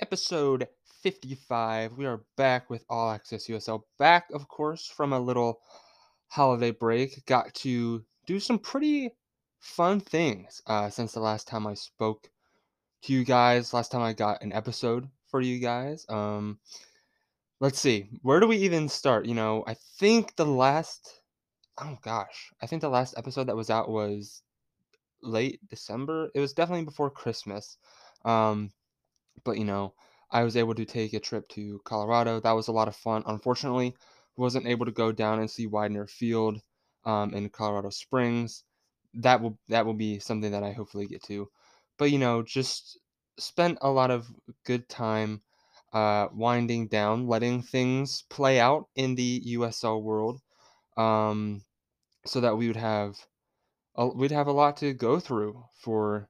Episode 55. We are back with All Access USL. Back, of course, from a little holiday break. Got to do some pretty fun things uh, since the last time I spoke to you guys. Last time I got an episode for you guys. Um, let's see. Where do we even start? You know, I think the last. Oh gosh, I think the last episode that was out was late December. It was definitely before Christmas. Um, but you know, I was able to take a trip to Colorado. That was a lot of fun. Unfortunately, wasn't able to go down and see Weidner Field um, in Colorado Springs. That will that will be something that I hopefully get to. But you know, just spent a lot of good time uh, winding down, letting things play out in the USL world, um, so that we would have a, we'd have a lot to go through for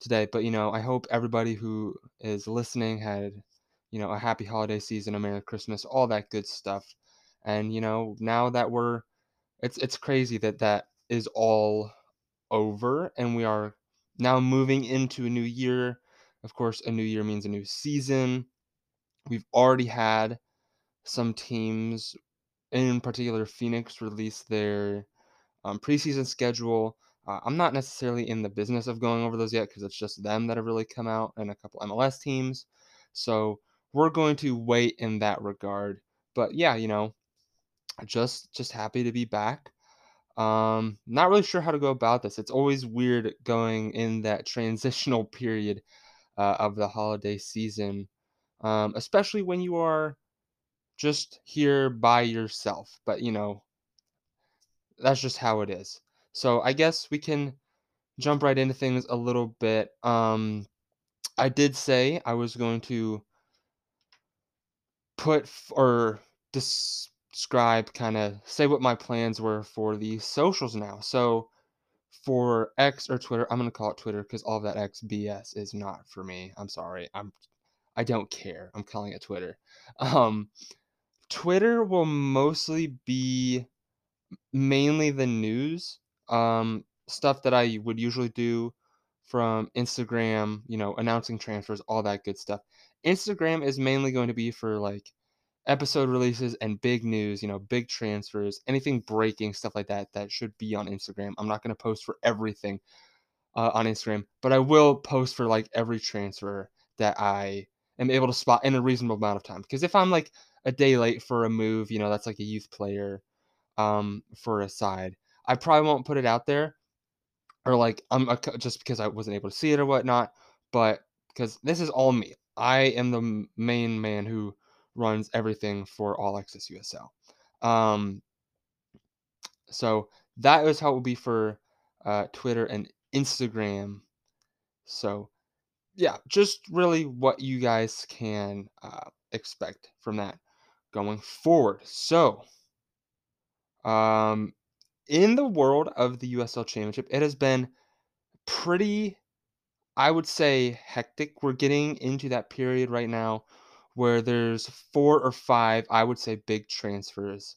today. But you know, I hope everybody who is listening had you know a happy holiday season, a Merry Christmas, all that good stuff. And you know, now that we're it's it's crazy that that is all over and we are now moving into a new year. Of course, a new year means a new season. We've already had some teams, in particular Phoenix, released their um, preseason schedule. Uh, I'm not necessarily in the business of going over those yet because it's just them that have really come out and a couple MLS teams. So we're going to wait in that regard. But yeah, you know, just just happy to be back. Um, not really sure how to go about this. It's always weird going in that transitional period uh, of the holiday season, um, especially when you are just here by yourself. But you know, that's just how it is. So I guess we can jump right into things a little bit. Um, I did say I was going to put or describe kind of say what my plans were for the socials now. So for X or Twitter, I'm gonna call it Twitter because all of that X BS is not for me. I'm sorry. I'm I don't care. I'm calling it Twitter. Um, Twitter will mostly be mainly the news, um, stuff that I would usually do from Instagram, you know, announcing transfers, all that good stuff. Instagram is mainly going to be for like episode releases and big news, you know, big transfers, anything breaking, stuff like that, that should be on Instagram. I'm not going to post for everything uh, on Instagram, but I will post for like every transfer that I am able to spot in a reasonable amount of time. Because if I'm like a day late for a move, you know, that's like a youth player um, for a side, I probably won't put it out there or like I'm a, just because I wasn't able to see it or whatnot. But because this is all me, I am the main man who runs everything for All Access USL. Um, so that is how it will be for uh, Twitter and Instagram. So yeah, just really what you guys can uh, expect from that going forward. So, um, in the world of the USL Championship, it has been pretty, I would say, hectic. We're getting into that period right now where there's four or five, I would say, big transfers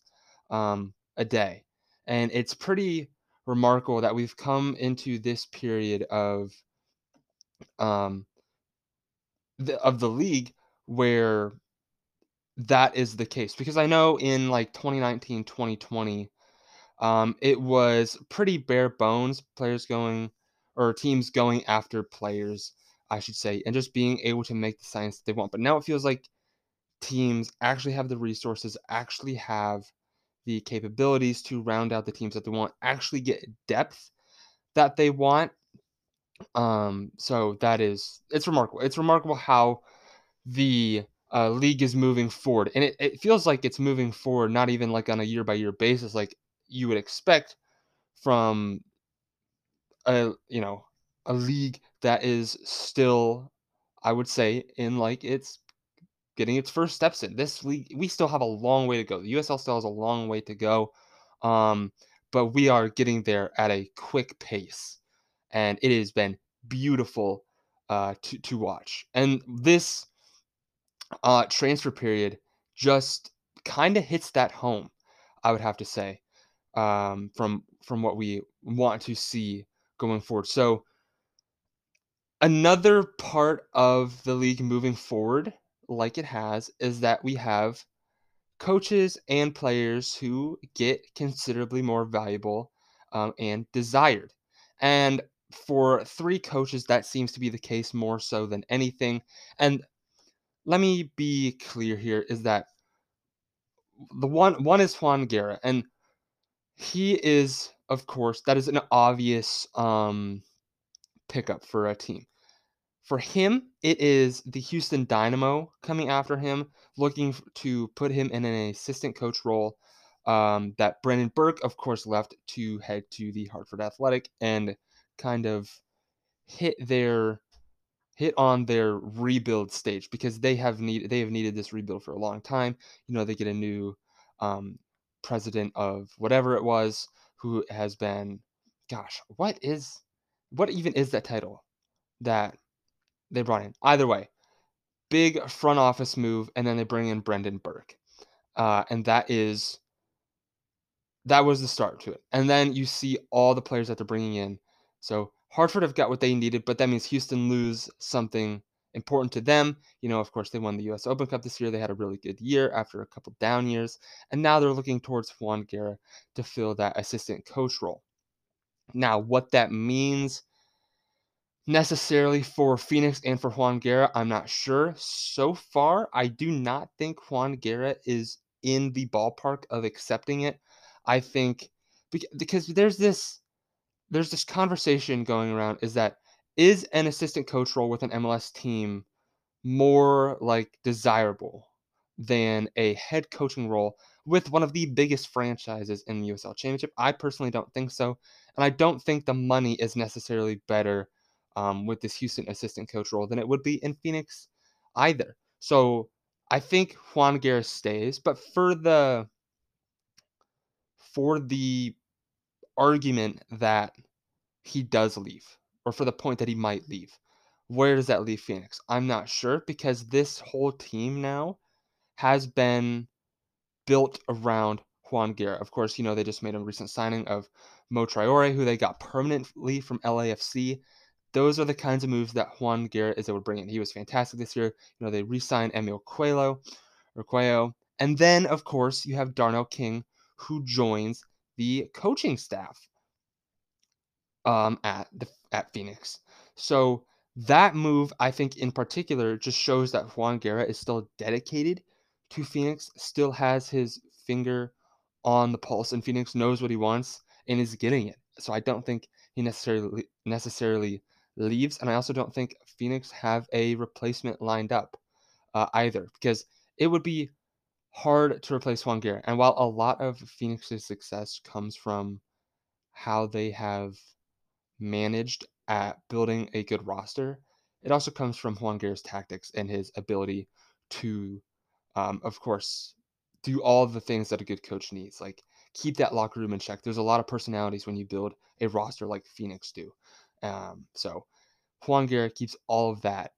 um, a day. And it's pretty remarkable that we've come into this period of um, the, of the league where that is the case. Because I know in like 2019, 2020, um, it was pretty bare bones, players going or teams going after players I should say, and just being able to make the science they want. But now it feels like teams actually have the resources, actually have the capabilities to round out the teams that they want, actually get depth that they want. Um, so that is it's remarkable. It's remarkable how the uh, league is moving forward, and it, it feels like it's moving forward, not even like on a year by year basis, like you would expect from a you know a league that is still, I would say, in like its getting its first steps in. This league, we still have a long way to go. The USL still has a long way to go, um, but we are getting there at a quick pace, and it has been beautiful uh, to to watch. And this uh, transfer period just kind of hits that home. I would have to say, um, from from what we want to see going forward. So another part of the league moving forward, like it has, is that we have coaches and players who get considerably more valuable um, and desired. And for three coaches, that seems to be the case more so than anything. And let me be clear here is that the one one is Juan Guerra, and he is, of course, that is an obvious um, pickup for a team. For him, it is the Houston Dynamo coming after him, looking to put him in an assistant coach role. Um, that Brendan Burke, of course, left to head to the Hartford Athletic and kind of hit their hit on their rebuild stage because they have need they have needed this rebuild for a long time. You know, they get a new um, president of whatever it was who has been, gosh, what is what even is that title that they brought in? Either way, big front office move, and then they bring in Brendan Burke, uh, and that is that was the start to it. And then you see all the players that they're bringing in. So Hartford have got what they needed, but that means Houston lose something important to them. You know, of course, they won the U.S. Open Cup this year. They had a really good year after a couple down years, and now they're looking towards Juan Guerra to fill that assistant coach role. Now, what that means necessarily for Phoenix and for Juan Guerra, I'm not sure. So far, I do not think Juan Guerra is in the ballpark of accepting it. I think because there's this there's this conversation going around is that is an assistant coach role with an MLS team more like desirable than a head coaching role with one of the biggest franchises in the USL Championship? I personally don't think so, and I don't think the money is necessarily better um, with this Houston assistant coach role than it would be in Phoenix either. So I think Juan Guerra stays, but for the for the argument that he does leave, or for the point that he might leave. Where does that leave Phoenix? I'm not sure because this whole team now has been built around Juan Guerra. Of course, you know, they just made a recent signing of Mo Traore, who they got permanently from LAFC. Those are the kinds of moves that Juan Guerra is able to bring in. He was fantastic this year. You know, they re-signed Emil Cuello, or. And then, of course, you have Darnell King, who joins the coaching staff um, at the at Phoenix. So that move, I think, in particular, just shows that Juan Guerra is still dedicated to Phoenix, still has his finger on the pulse, and Phoenix knows what he wants and is getting it. So I don't think he necessarily necessarily leaves, and I also don't think Phoenix have a replacement lined up uh, either, because it would be hard to replace Juan Guerra. And while a lot of Phoenix's success comes from how they have managed at building a good roster, it also comes from Juan Guerra's tactics and his ability to, um, of course, do all the things that a good coach needs, like keep that locker room in check. There's a lot of personalities when you build a roster like Phoenix do. Um, so Juan Guerra keeps all of that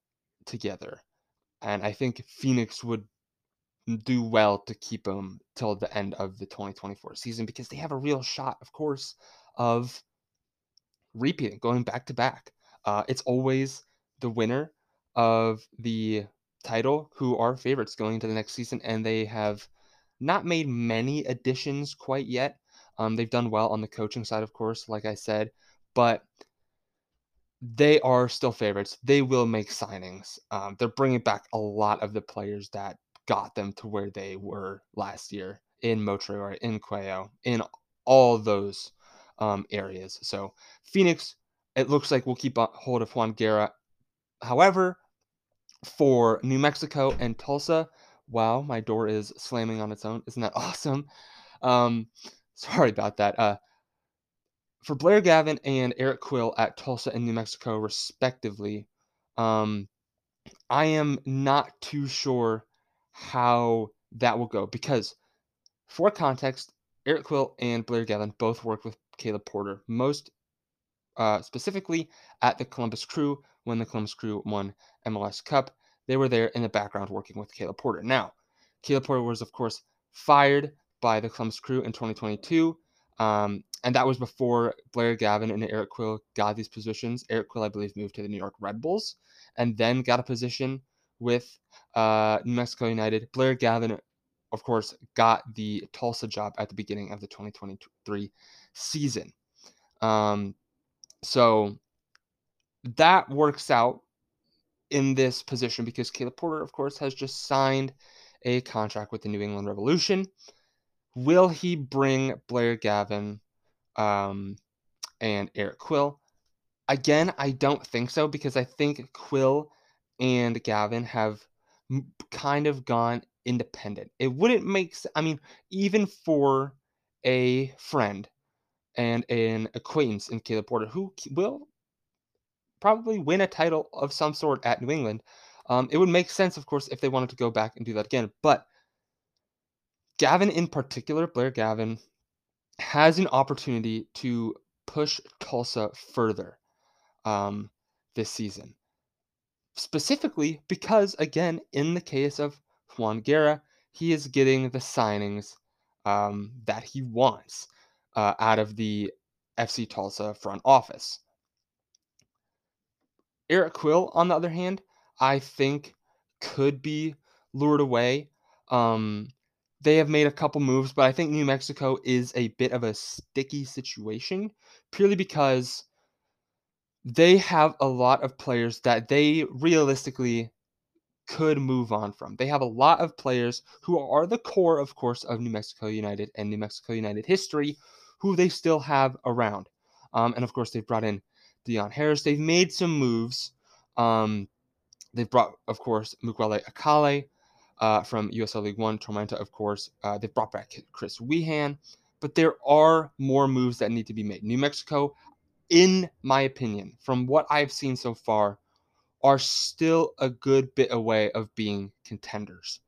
together. And I think Phoenix would do well to keep him till the end of the 2024 season because they have a real shot, of course, of repeating, going back to back. Uh, it's always the winner of the title who are favorites going into the next season, and they have not made many additions quite yet. Um, they've done well on the coaching side, of course, like I said, but they are still favorites. They will make signings. Um, they're bringing back a lot of the players that got them to where they were last year in Mo Traore, in Cuello, in all those um, areas. So Phoenix, it looks like we'll keep hold of Juan Guerra. However, for New Mexico and Tulsa, wow, my door is slamming on its own. Isn't that awesome? Um, sorry about that. Uh, for Blair Gavin and Eric Quill at Tulsa and New Mexico, respectively, um, I am not too sure how that will go because, for context, Eric Quill and Blair Gavin both worked with Caleb Porter, most uh, specifically at the Columbus Crew when the Columbus Crew won MLS Cup. They were there in the background working with Caleb Porter. Now, Caleb Porter was, of course, fired by the Columbus Crew in 2022. Um, and that was before Blair Gavin and Eric Quill got these positions. Eric Quill, I believe, moved to the New York Red Bulls and then got a position with uh, New Mexico United. Blair Gavin, of course, got the Tulsa job at the beginning of the 2023 season. Um, so that works out in this position because Caleb Porter, of course, has just signed a contract with the New England Revolution. Will he bring Blair Gavin um, and Eric Quill? Again, I don't think so because I think Quill and Gavin have kind of gone independent. It wouldn't make. I mean, even for a friend and an acquaintance in Caleb Porter who will probably win a title of some sort at New England, um, it would make sense, of course, if they wanted to go back and do that again. But Gavin, in particular, Blair Gavin, has an opportunity to push Tulsa further um, this season. Specifically because, again, in the case of Juan Guerra, he is getting the signings um, that he wants uh, out of the FC Tulsa front office. Eric Quill, on the other hand, I think could be lured away. Um, they have made a couple moves, but I think New Mexico is a bit of a sticky situation purely because they have a lot of players that they realistically could move on from. They have a lot of players who are the core, of course, of New Mexico United and New Mexico United history, who they still have around. Um, and of course, they've brought in Dion Harris. They've made some moves. Um, they've brought, of course, Mukwelle Akale uh, from USL League One, Tormenta, of course. Uh, they've brought back Chris Wehan. But there are more moves that need to be made. New Mexico, in my opinion, from what I've seen so far, are still a good bit away of being contenders.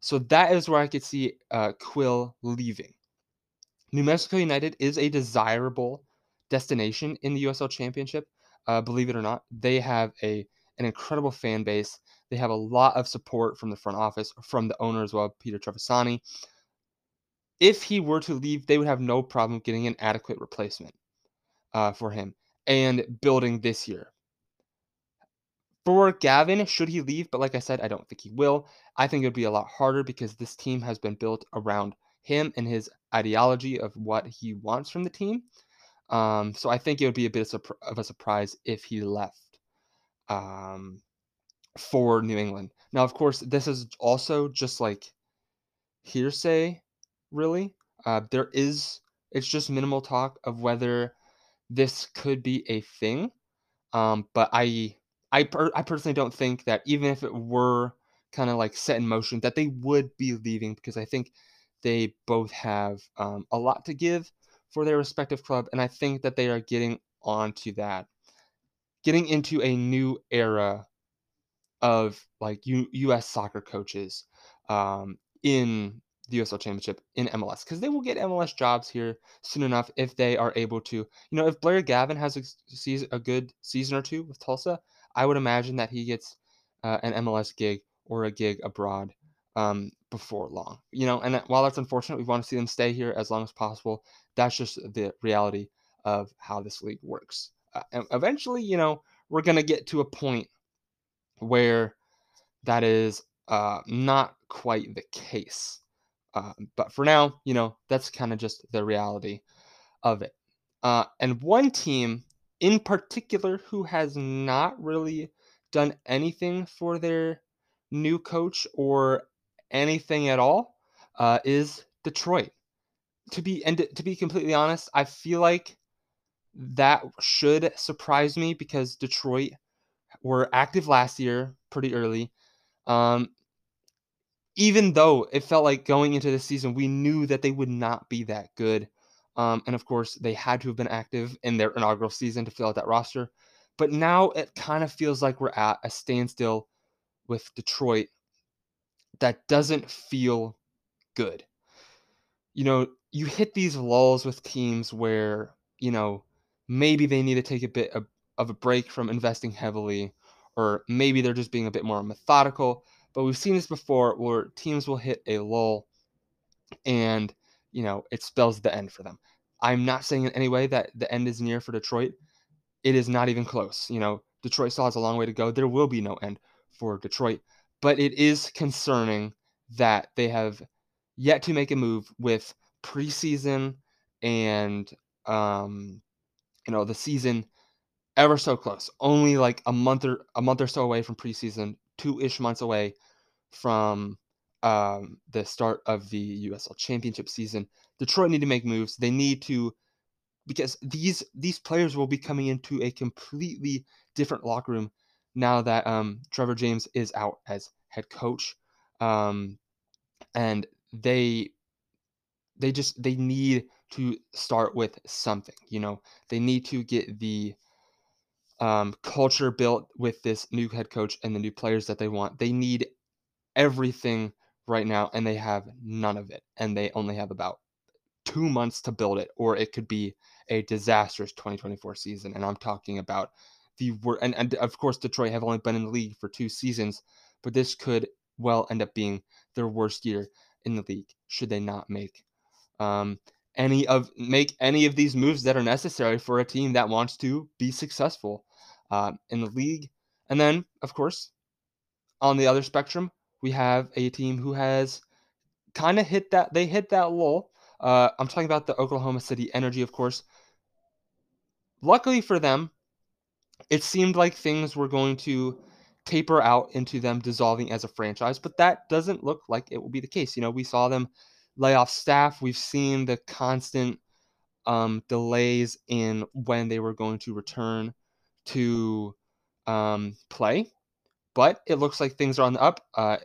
So that is where I could see uh, Quill leaving. New Mexico United is a desirable destination in the USL Championship. Uh, believe it or not, they have a an incredible fan base. They have a lot of support from the front office, from the owner as well, Peter Trevisani. If he were to leave, they would have no problem getting an adequate replacement uh, for him and building this year. For Gavin, should he leave? But like I said, I don't think he will. I think it would be a lot harder because this team has been built around him and his ideology of what he wants from the team. Um, so I think it would be a bit of a surprise if he left um, for New England. Now, of course, this is also just like hearsay, really. Uh, there is, it's just minimal talk of whether this could be a thing. Um, but I, I, per- I personally don't think that even if it were kind of like set in motion, that they would be leaving because I think they both have um, a lot to give for their respective club, and I think that they are getting onto that, getting into a new era of like U- U.S. soccer coaches um, in the USL Championship in MLS because they will get MLS jobs here soon enough if they are able to. You know, if Blair Gavin has a, season, a good season or two with Tulsa, I would imagine that he gets uh, an MLS gig or a gig abroad um, before long. You know, and while that's unfortunate, we want to see them stay here as long as possible. That's just the reality of how this league works. Uh, and eventually, you know, we're gonna get to a point where that is uh, not quite the case. Uh, but for now, you know, that's kind of just the reality of it. Uh, and one team in particular who has not really done anything for their new coach or anything at all uh, is Detroit. To be and to be completely honest, I feel like that should surprise me because Detroit were active last year pretty early. Um, even though it felt like going into the season, we knew that they would not be that good. Um, and of course, they had to have been active in their inaugural season to fill out that roster. But now it kind of feels like we're at a standstill with Detroit that doesn't feel good. You know, you hit these lulls with teams where, you know, maybe they need to take a bit of, of a break from investing heavily, or maybe they're just being a bit more methodical. But we've seen this before where teams will hit a lull and, you know, it spells the end for them. I'm not saying in any way that the end is near for Detroit. It is not even close. You know, Detroit still has a long way to go. There will be no end for Detroit, but it is concerning that they have yet to make a move with preseason and um, you know the season ever so close. Only like a month or a month or so away from preseason, two ish months away from um, the start of the USL Championship season. Detroit need to make moves. They need to because these these players will be coming into a completely different locker room now that um, Trevor James is out as head coach, um, and they they just they need to start with something. You know, they need to get the um, culture built with this new head coach and the new players that they want. They need everything right now, and they have none of it, and they only have about two months to build it, or it could be a disastrous 2024 season. And I'm talking about the worst. And, and of course, Detroit have only been in the league for two seasons, but this could well end up being their worst year in the league should they not make um, any of make any of these moves that are necessary for a team that wants to be successful uh, in the league. And then, of course, on the other spectrum, we have a team who has kind of hit that they hit that lull. Uh, I'm talking about the Oklahoma City Energy, of course. Luckily for them, it seemed like things were going to taper out into them dissolving as a franchise, but that doesn't look like it will be the case. You know, we saw them lay off staff. We've seen the constant um, delays in when they were going to return to um, play, but it looks like things are on the up. Uh,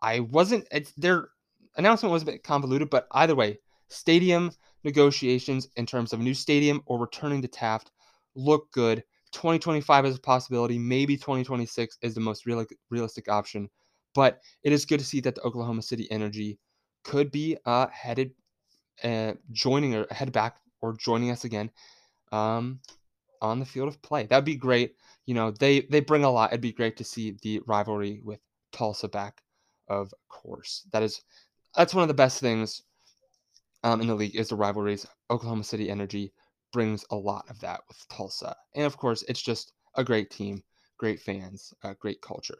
I wasn't. Their announcement was a bit convoluted, but either way, stadium negotiations in terms of a new stadium or returning to Taft look good. 2025 is a possibility. Maybe 2026 is the most real, realistic option. But it is good to see that the Oklahoma City Energy could be uh, headed, uh, joining or head back or joining us again um, on the field of play. That'd be great. You know, they they bring a lot. It'd be great to see the rivalry with Tulsa back, of course. That is that's one of the best things um, in the league is the rivalries. Oklahoma City Energy brings a lot of that with Tulsa. And of course, it's just a great team, great fans, uh, great culture.